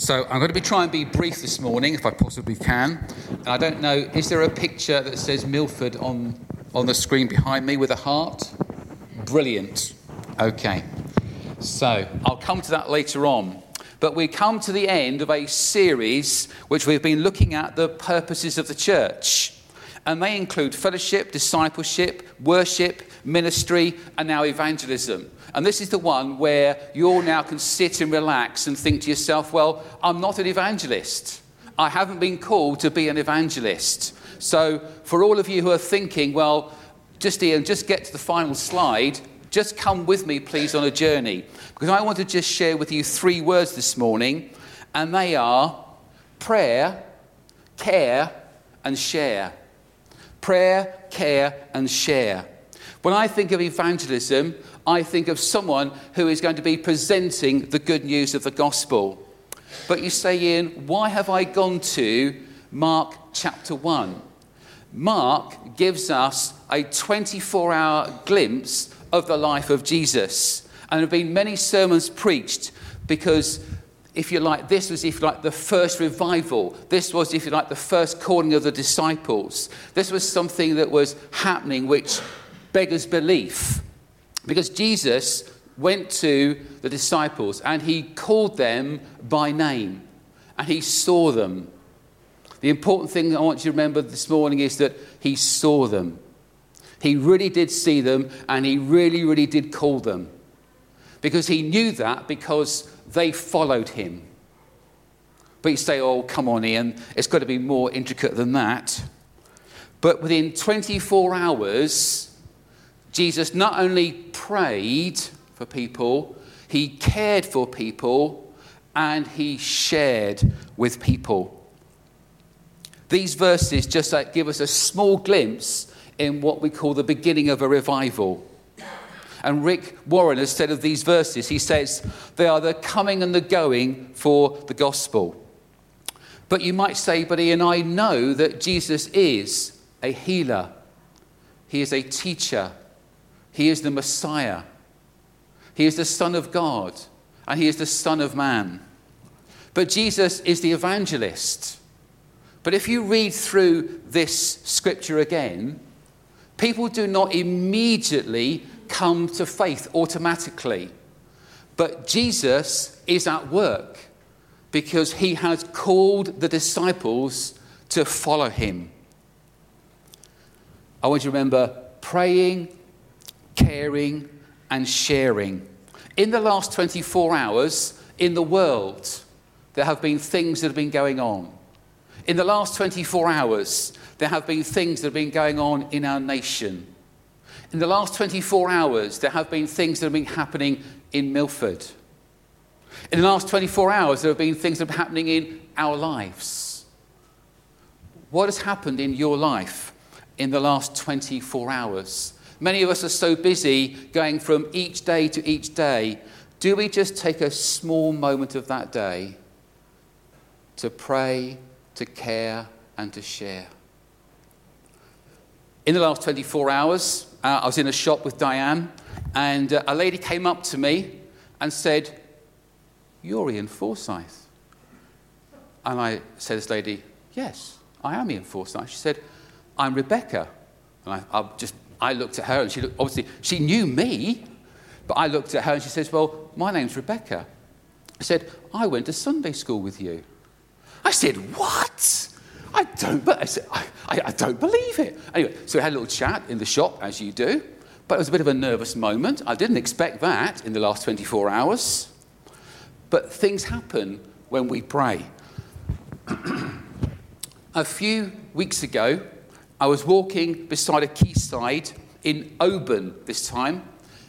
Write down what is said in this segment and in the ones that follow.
So I'm going to be trying to be brief this morning, if I possibly can. And I don't know, is there a picture that says Milford on, on the screen behind me with a heart? Brilliant. Okay. So I'll come to that later on. But we come to the end of a series which we've been looking at the purposes of the church. And they include fellowship, discipleship, worship, ministry, and now evangelism. And this is the one where you all now can sit and relax and think to yourself, well, I'm not an evangelist. I haven't been called to be an evangelist. So, for all of you who are thinking, well, just Ian, just get to the final slide, just come with me, please, on a journey. Because I want to just share with you three words this morning, and they are prayer, care, and share. Prayer, care, and share. When I think of evangelism, I think of someone who is going to be presenting the good news of the gospel. But you say, Ian, why have I gone to Mark chapter 1? Mark gives us a 24 hour glimpse of the life of Jesus. And there have been many sermons preached because, if you like, this was, if you like, the first revival. This was, if you like, the first calling of the disciples. This was something that was happening which beggars belief. Because Jesus went to the disciples and he called them by name and he saw them. The important thing I want you to remember this morning is that he saw them. He really did see them and he really, really did call them. Because he knew that because they followed him. But you say, oh, come on, Ian, it's got to be more intricate than that. But within 24 hours, Jesus not only prayed for people, he cared for people, and he shared with people. These verses just like give us a small glimpse in what we call the beginning of a revival. And Rick Warren has said of these verses, he says, they are the coming and the going for the gospel. But you might say, but Ian, I know that Jesus is a healer, he is a teacher, he is the Messiah. He is the Son of God, and He is the Son of Man. But Jesus is the evangelist. But if you read through this scripture again, people do not immediately come to faith automatically. But Jesus is at work because he has called the disciples to follow him. I want you to remember praying caring, and sharing. In the last 24 hours, in the world, there have been things that have been going on. In the last 24 hours, there have been things that have been going on in our nation. In the last 24 hours, there have been things that have been happening in Milford. In the last 24 hours, there have been things that have been happening in our lives. What has happened in your life in the last 24 hours? Many of us are so busy going from each day to each day. Do we just take a small moment of that day to pray, to care, and to share? In the last 24 hours, uh, I was in a shop with Diane, and uh, a lady came up to me and said, You're Ian Forsyth. And I said this lady, Yes, I am Ian Forsyth. She said, I'm Rebecca. And I, I just I looked at her and she looked, obviously, she knew me, but I looked at her and she says, Well, my name's Rebecca. I said, I went to Sunday school with you. I said, What? I don't, I, said, I, I, I don't believe it. Anyway, so we had a little chat in the shop, as you do, but it was a bit of a nervous moment. I didn't expect that in the last 24 hours. But things happen when we pray. a few weeks ago, I was walking beside a quayside in Oban this time.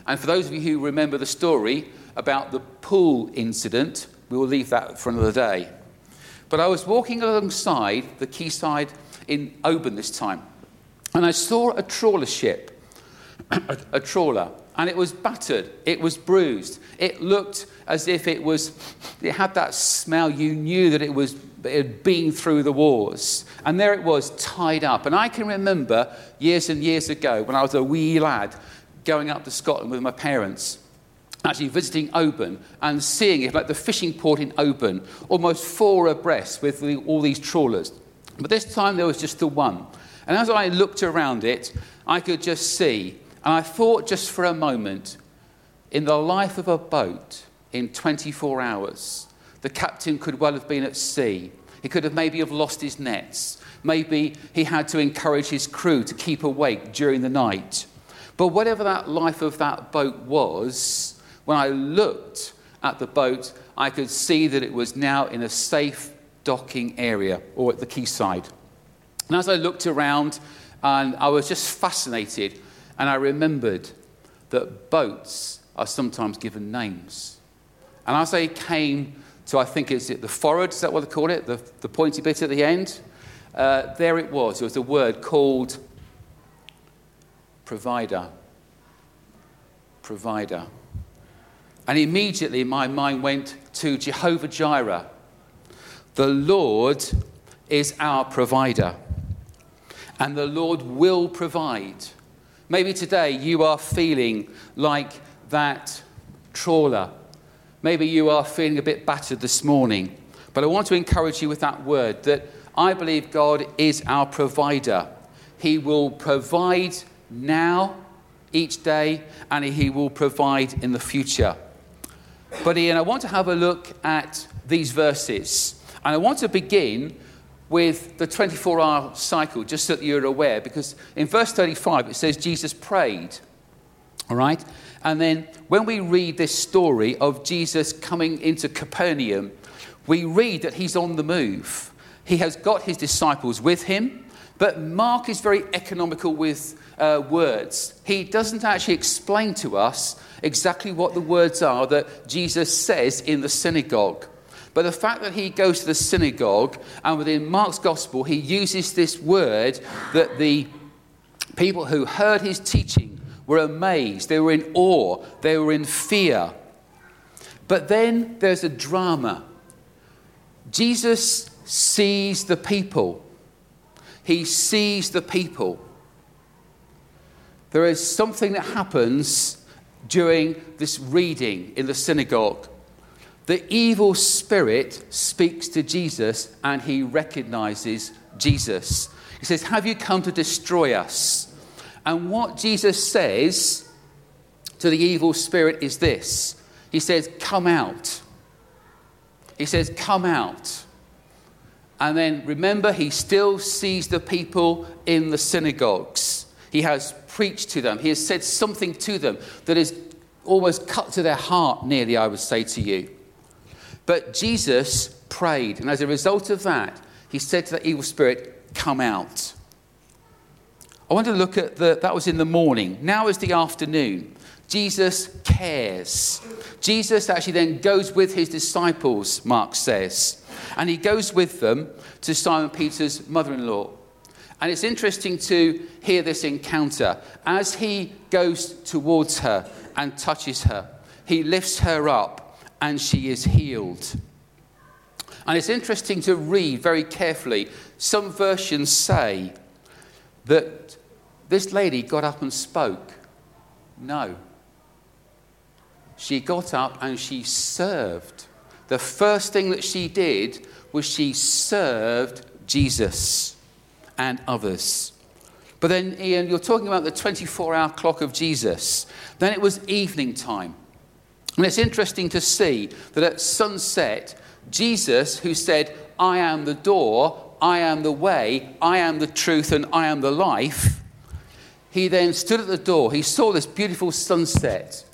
And for those of you who remember the story about the pool incident, we will leave that for another day. But I was walking alongside the quayside in Oban this time, and I saw a trawler ship, a, a trawler, and it was battered, it was bruised, it looked as if it was, it had that smell, you knew that it was it had been through the wars. And there it was, tied up. And I can remember years and years ago when I was a wee lad going up to Scotland with my parents. actually visiting Oban and seeing it like the fishing port in Oban, almost four abreast with the, all these trawlers. But this time there was just the one. And as I looked around it, I could just see, and I thought just for a moment, in the life of a boat in 24 hours, the captain could well have been at sea. He could have maybe have lost his nets. Maybe he had to encourage his crew to keep awake during the night. But whatever that life of that boat was, when I looked at the boat, I could see that it was now in a safe docking area or at the quayside. And as I looked around, and I was just fascinated, and I remembered that boats are sometimes given names. And as I came to, I think it's the forward, is that what they call it? The, the pointy bit at the end? Uh, there it was. It was a word called provider. Provider. And immediately my mind went to Jehovah Jireh. The Lord is our provider, and the Lord will provide. Maybe today you are feeling like that trawler. Maybe you are feeling a bit battered this morning. But I want to encourage you with that word that I believe God is our provider. He will provide now, each day, and He will provide in the future. But Ian, I want to have a look at these verses. And I want to begin with the 24 hour cycle, just so that you're aware, because in verse 35 it says Jesus prayed. All right? And then when we read this story of Jesus coming into Capernaum, we read that he's on the move. He has got his disciples with him, but Mark is very economical with uh, words. He doesn't actually explain to us exactly what the words are that Jesus says in the synagogue. But the fact that he goes to the synagogue and within Mark's gospel, he uses this word that the people who heard his teaching were amazed, they were in awe, they were in fear. But then there's a drama. Jesus sees the people. He sees the people. There is something that happens during this reading in the synagogue. The evil spirit speaks to Jesus and he recognizes Jesus. He says, Have you come to destroy us? And what Jesus says to the evil spirit is this He says, Come out. He says, Come out. And then remember, he still sees the people in the synagogues. He has preached to them, he has said something to them that is almost cut to their heart, nearly, I would say to you. But Jesus prayed, and as a result of that, he said to the evil spirit, Come out. I want to look at the, that was in the morning. Now is the afternoon. Jesus cares. Jesus actually then goes with his disciples, Mark says, and he goes with them to Simon Peter's mother in law. And it's interesting to hear this encounter. As he goes towards her and touches her, he lifts her up and she is healed. And it's interesting to read very carefully. Some versions say that this lady got up and spoke. No. She got up and she served. The first thing that she did was she served Jesus and others. But then, Ian, you're talking about the 24 hour clock of Jesus. Then it was evening time. And it's interesting to see that at sunset, Jesus, who said, I am the door, I am the way, I am the truth, and I am the life, he then stood at the door. He saw this beautiful sunset,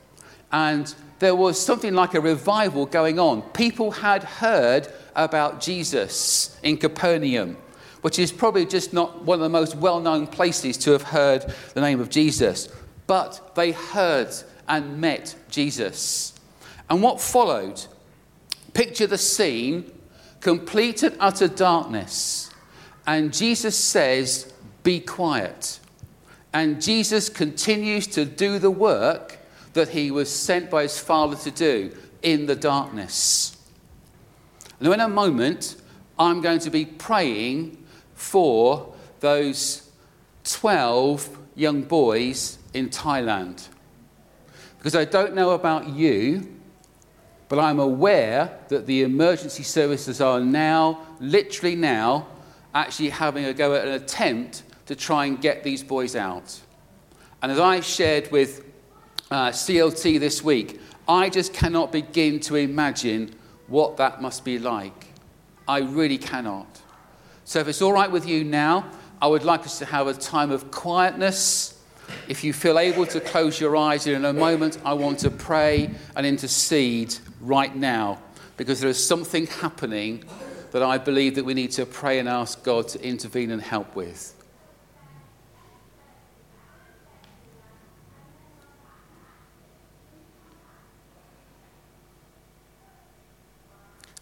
and there was something like a revival going on. People had heard about Jesus in Capernaum which is probably just not one of the most well known places to have heard the name of Jesus. But they heard and met Jesus. And what followed? Picture the scene complete and utter darkness. And Jesus says, Be quiet. And Jesus continues to do the work that he was sent by his Father to do in the darkness. Now, in a moment, I'm going to be praying for those 12 young boys in Thailand. Because I don't know about you, but I'm aware that the emergency services are now, literally now, actually having a go at an attempt to try and get these boys out. And as I shared with uh, CLT this week, I just cannot begin to imagine what that must be like. I really cannot. So, if it's all right with you now, I would like us to have a time of quietness. If you feel able to close your eyes in a moment, I want to pray and intercede right now because there is something happening that I believe that we need to pray and ask God to intervene and help with.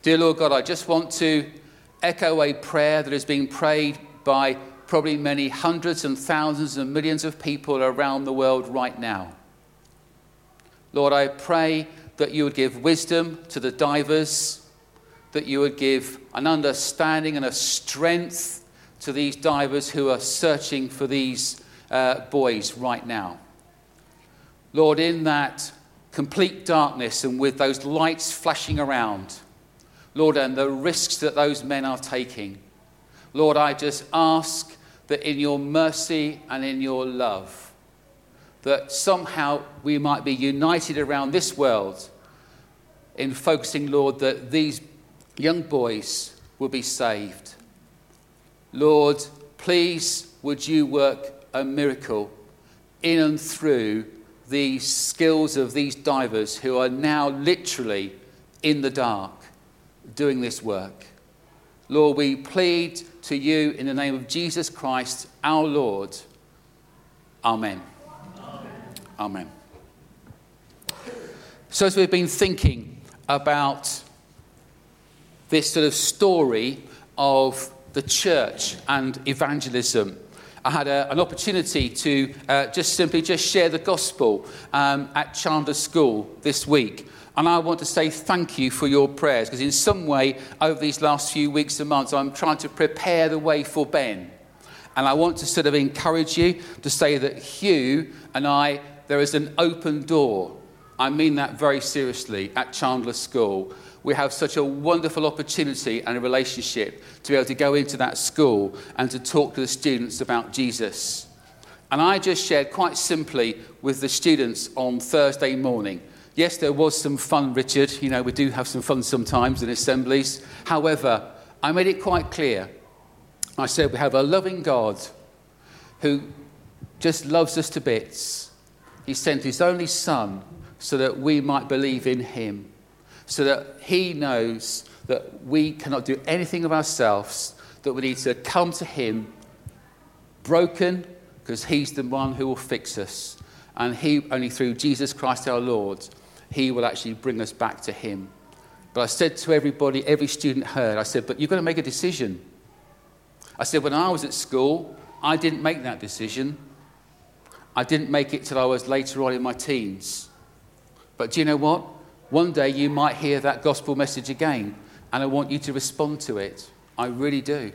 Dear Lord God, I just want to echo a prayer that is being prayed by probably many hundreds and thousands and millions of people around the world right now. Lord, I pray that you would give wisdom to the divers, that you would give an understanding and a strength to these divers who are searching for these uh, boys right now. Lord, in that complete darkness and with those lights flashing around, Lord, and the risks that those men are taking. Lord, I just ask that in your mercy and in your love, that somehow we might be united around this world in focusing, Lord, that these young boys will be saved. Lord, please would you work a miracle in and through the skills of these divers who are now literally in the dark doing this work. Lord, we plead to you in the name of Jesus Christ, our Lord. Amen. Amen. Amen. So, as we've been thinking about this sort of story of the church and evangelism, I had a, an opportunity to uh, just simply just share the gospel um, at Chandler School this week. And I want to say thank you for your prayers because, in some way, over these last few weeks and months, I'm trying to prepare the way for Ben. And I want to sort of encourage you to say that Hugh and I, there is an open door. I mean that very seriously at Chandler School. We have such a wonderful opportunity and a relationship to be able to go into that school and to talk to the students about Jesus. And I just shared quite simply with the students on Thursday morning Yes, there was some fun, Richard. You know, we do have some fun sometimes in assemblies. However, I made it quite clear. I said, We have a loving God who just loves us to bits. He sent his only Son so that we might believe in him, so that he knows that we cannot do anything of ourselves, that we need to come to him broken because he's the one who will fix us. And he, only through Jesus Christ our Lord, he will actually bring us back to Him. But I said to everybody, every student heard, I said, but you've got to make a decision. I said, when I was at school, I didn't make that decision. I didn't make it till I was later on in my teens. But do you know what? One day you might hear that gospel message again, and I want you to respond to it. I really do.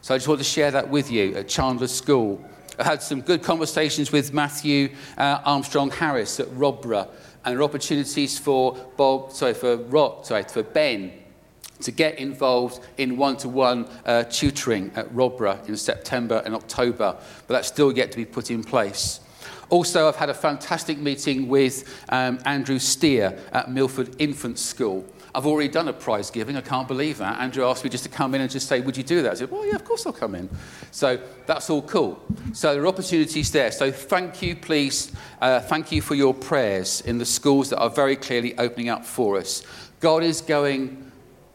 So I just want to share that with you at Chandler School. I had some good conversations with Matthew uh, Armstrong Harris at Robborough and there are opportunities for Bob, sorry, for Rod, sorry, for Ben to get involved in one-to-one uh, tutoring at Robra in September and October, but that's still yet to be put in place. Also, I've had a fantastic meeting with um, Andrew Steer at Milford Infant School. I've already done a prize giving. I can't believe that. Andrew asked me just to come in and just say, Would you do that? I said, Well, yeah, of course I'll come in. So that's all cool. So there are opportunities there. So thank you, please. Uh, thank you for your prayers in the schools that are very clearly opening up for us. God is going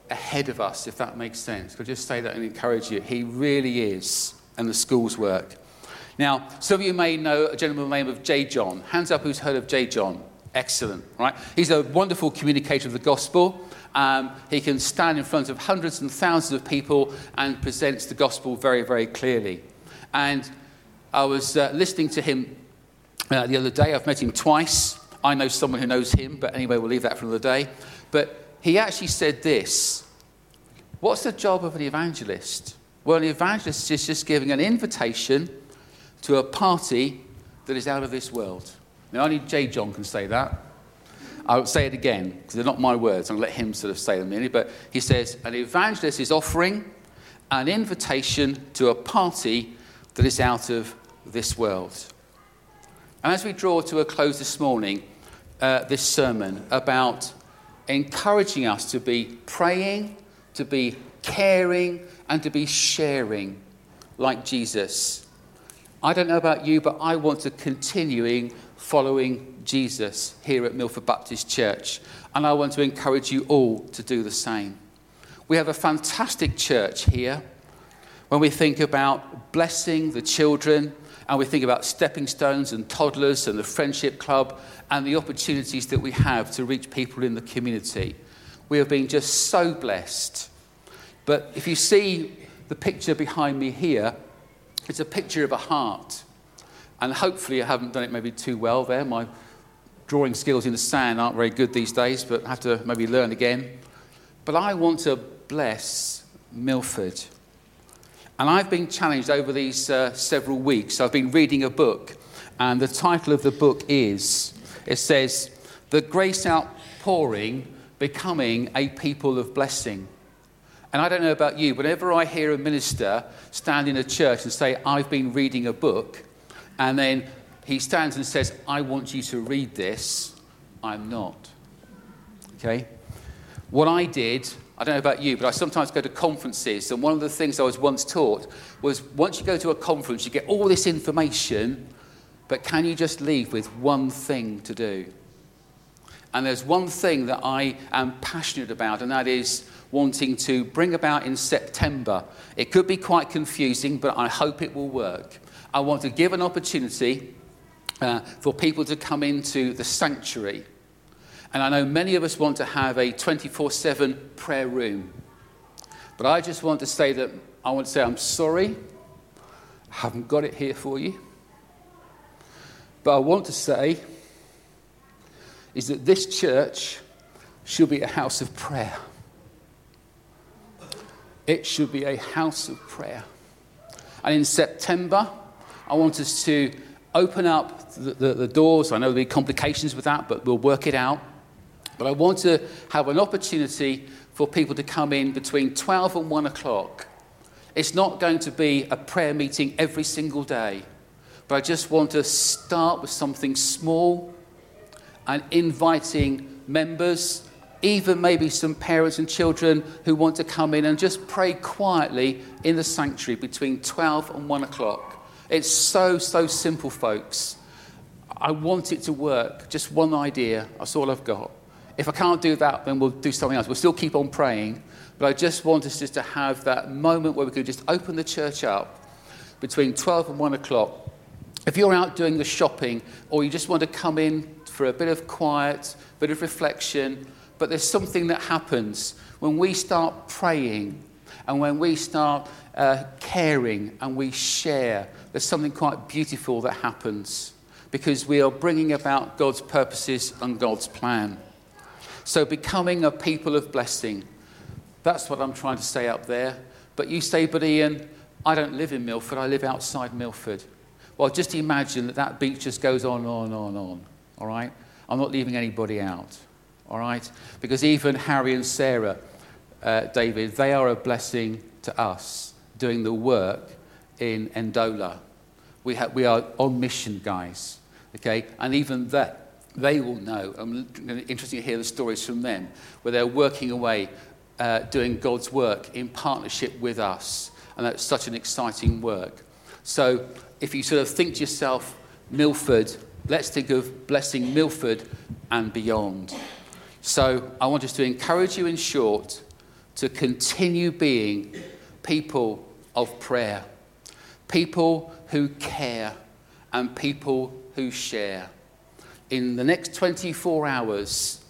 ahead of us, if that makes sense. Could I just say that and encourage you? He really is, and the schools work. Now, some of you may know a gentleman by the name of J. John. Hands up who's heard of J. John. Excellent, right? He's a wonderful communicator of the gospel. Um, he can stand in front of hundreds and thousands of people and presents the gospel very, very clearly. And I was uh, listening to him uh, the other day. I've met him twice. I know someone who knows him, but anyway, we'll leave that for another day. But he actually said this What's the job of an evangelist? Well, an evangelist is just giving an invitation to a party that is out of this world. Now, only J. John can say that. I'll say it again because they're not my words. I'll let him sort of say them in But he says, An evangelist is offering an invitation to a party that is out of this world. And as we draw to a close this morning, uh, this sermon about encouraging us to be praying, to be caring, and to be sharing like Jesus. I don't know about you, but I want to continuing following Jesus here at Milford Baptist Church, and I want to encourage you all to do the same. We have a fantastic church here. When we think about blessing the children, and we think about stepping stones and toddlers and the friendship club and the opportunities that we have to reach people in the community, we have been just so blessed. But if you see the picture behind me here, it's a picture of a heart. And hopefully, I haven't done it maybe too well there. My drawing skills in the sand aren't very good these days, but I have to maybe learn again. But I want to bless Milford. And I've been challenged over these uh, several weeks. I've been reading a book, and the title of the book is it says, The Grace Outpouring Becoming a People of Blessing. And I don't know about you, whenever I hear a minister stand in a church and say, I've been reading a book, and then he stands and says, I want you to read this, I'm not. Okay? What I did, I don't know about you, but I sometimes go to conferences, and one of the things I was once taught was once you go to a conference, you get all this information, but can you just leave with one thing to do? And there's one thing that I am passionate about, and that is wanting to bring about in September. It could be quite confusing, but I hope it will work. I want to give an opportunity uh, for people to come into the sanctuary. And I know many of us want to have a 24 7 prayer room. But I just want to say that I want to say I'm sorry, I haven't got it here for you. But I want to say is that this church should be a house of prayer. It should be a house of prayer. And in September, I want us to open up the, the, the doors. I know there'll be complications with that, but we'll work it out. But I want to have an opportunity for people to come in between 12 and 1 o'clock. It's not going to be a prayer meeting every single day, but I just want to start with something small and inviting members, even maybe some parents and children who want to come in and just pray quietly in the sanctuary between 12 and 1 o'clock. It's so, so simple, folks. I want it to work. Just one idea. That's all I've got. If I can't do that, then we'll do something else. We'll still keep on praying. But I just want us just to have that moment where we can just open the church up between 12 and 1 o'clock. If you're out doing the shopping or you just want to come in for a bit of quiet, a bit of reflection, but there's something that happens when we start praying and when we start uh, caring and we share, there's something quite beautiful that happens because we are bringing about God's purposes and God's plan. So, becoming a people of blessing, that's what I'm trying to say up there. But you say, but Ian, I don't live in Milford, I live outside Milford. Well, just imagine that that beach just goes on, and on, on, on. All right? I'm not leaving anybody out. All right? Because even Harry and Sarah, uh, David, they are a blessing to us doing the work in Ndola. We, ha- we are on mission, guys. Okay? And even that, they will know. I'm interested to hear the stories from them, where they're working away, uh, doing God's work in partnership with us. And that's such an exciting work. So if you sort of think to yourself, Milford, let's think of blessing Milford and beyond. So I want us to encourage you in short to continue being people of prayer, people who care, and people who share. In the next 24 hours,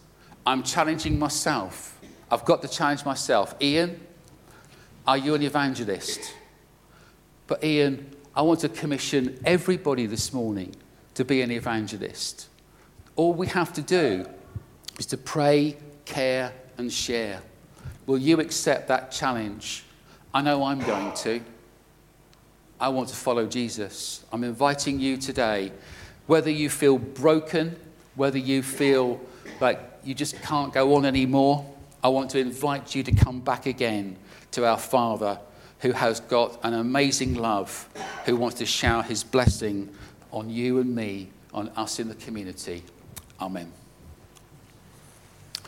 I'm challenging myself. I've got to challenge myself. Ian, are you an evangelist? But, Ian, I want to commission everybody this morning to be an evangelist. All we have to do is to pray, care, and share. Will you accept that challenge? I know I'm going to. I want to follow Jesus. I'm inviting you today Whether you feel broken, whether you feel like you just can't go on anymore, I want to invite you to come back again to our Father who has got an amazing love, who wants to shower his blessing on you and me, on us in the community. Amen.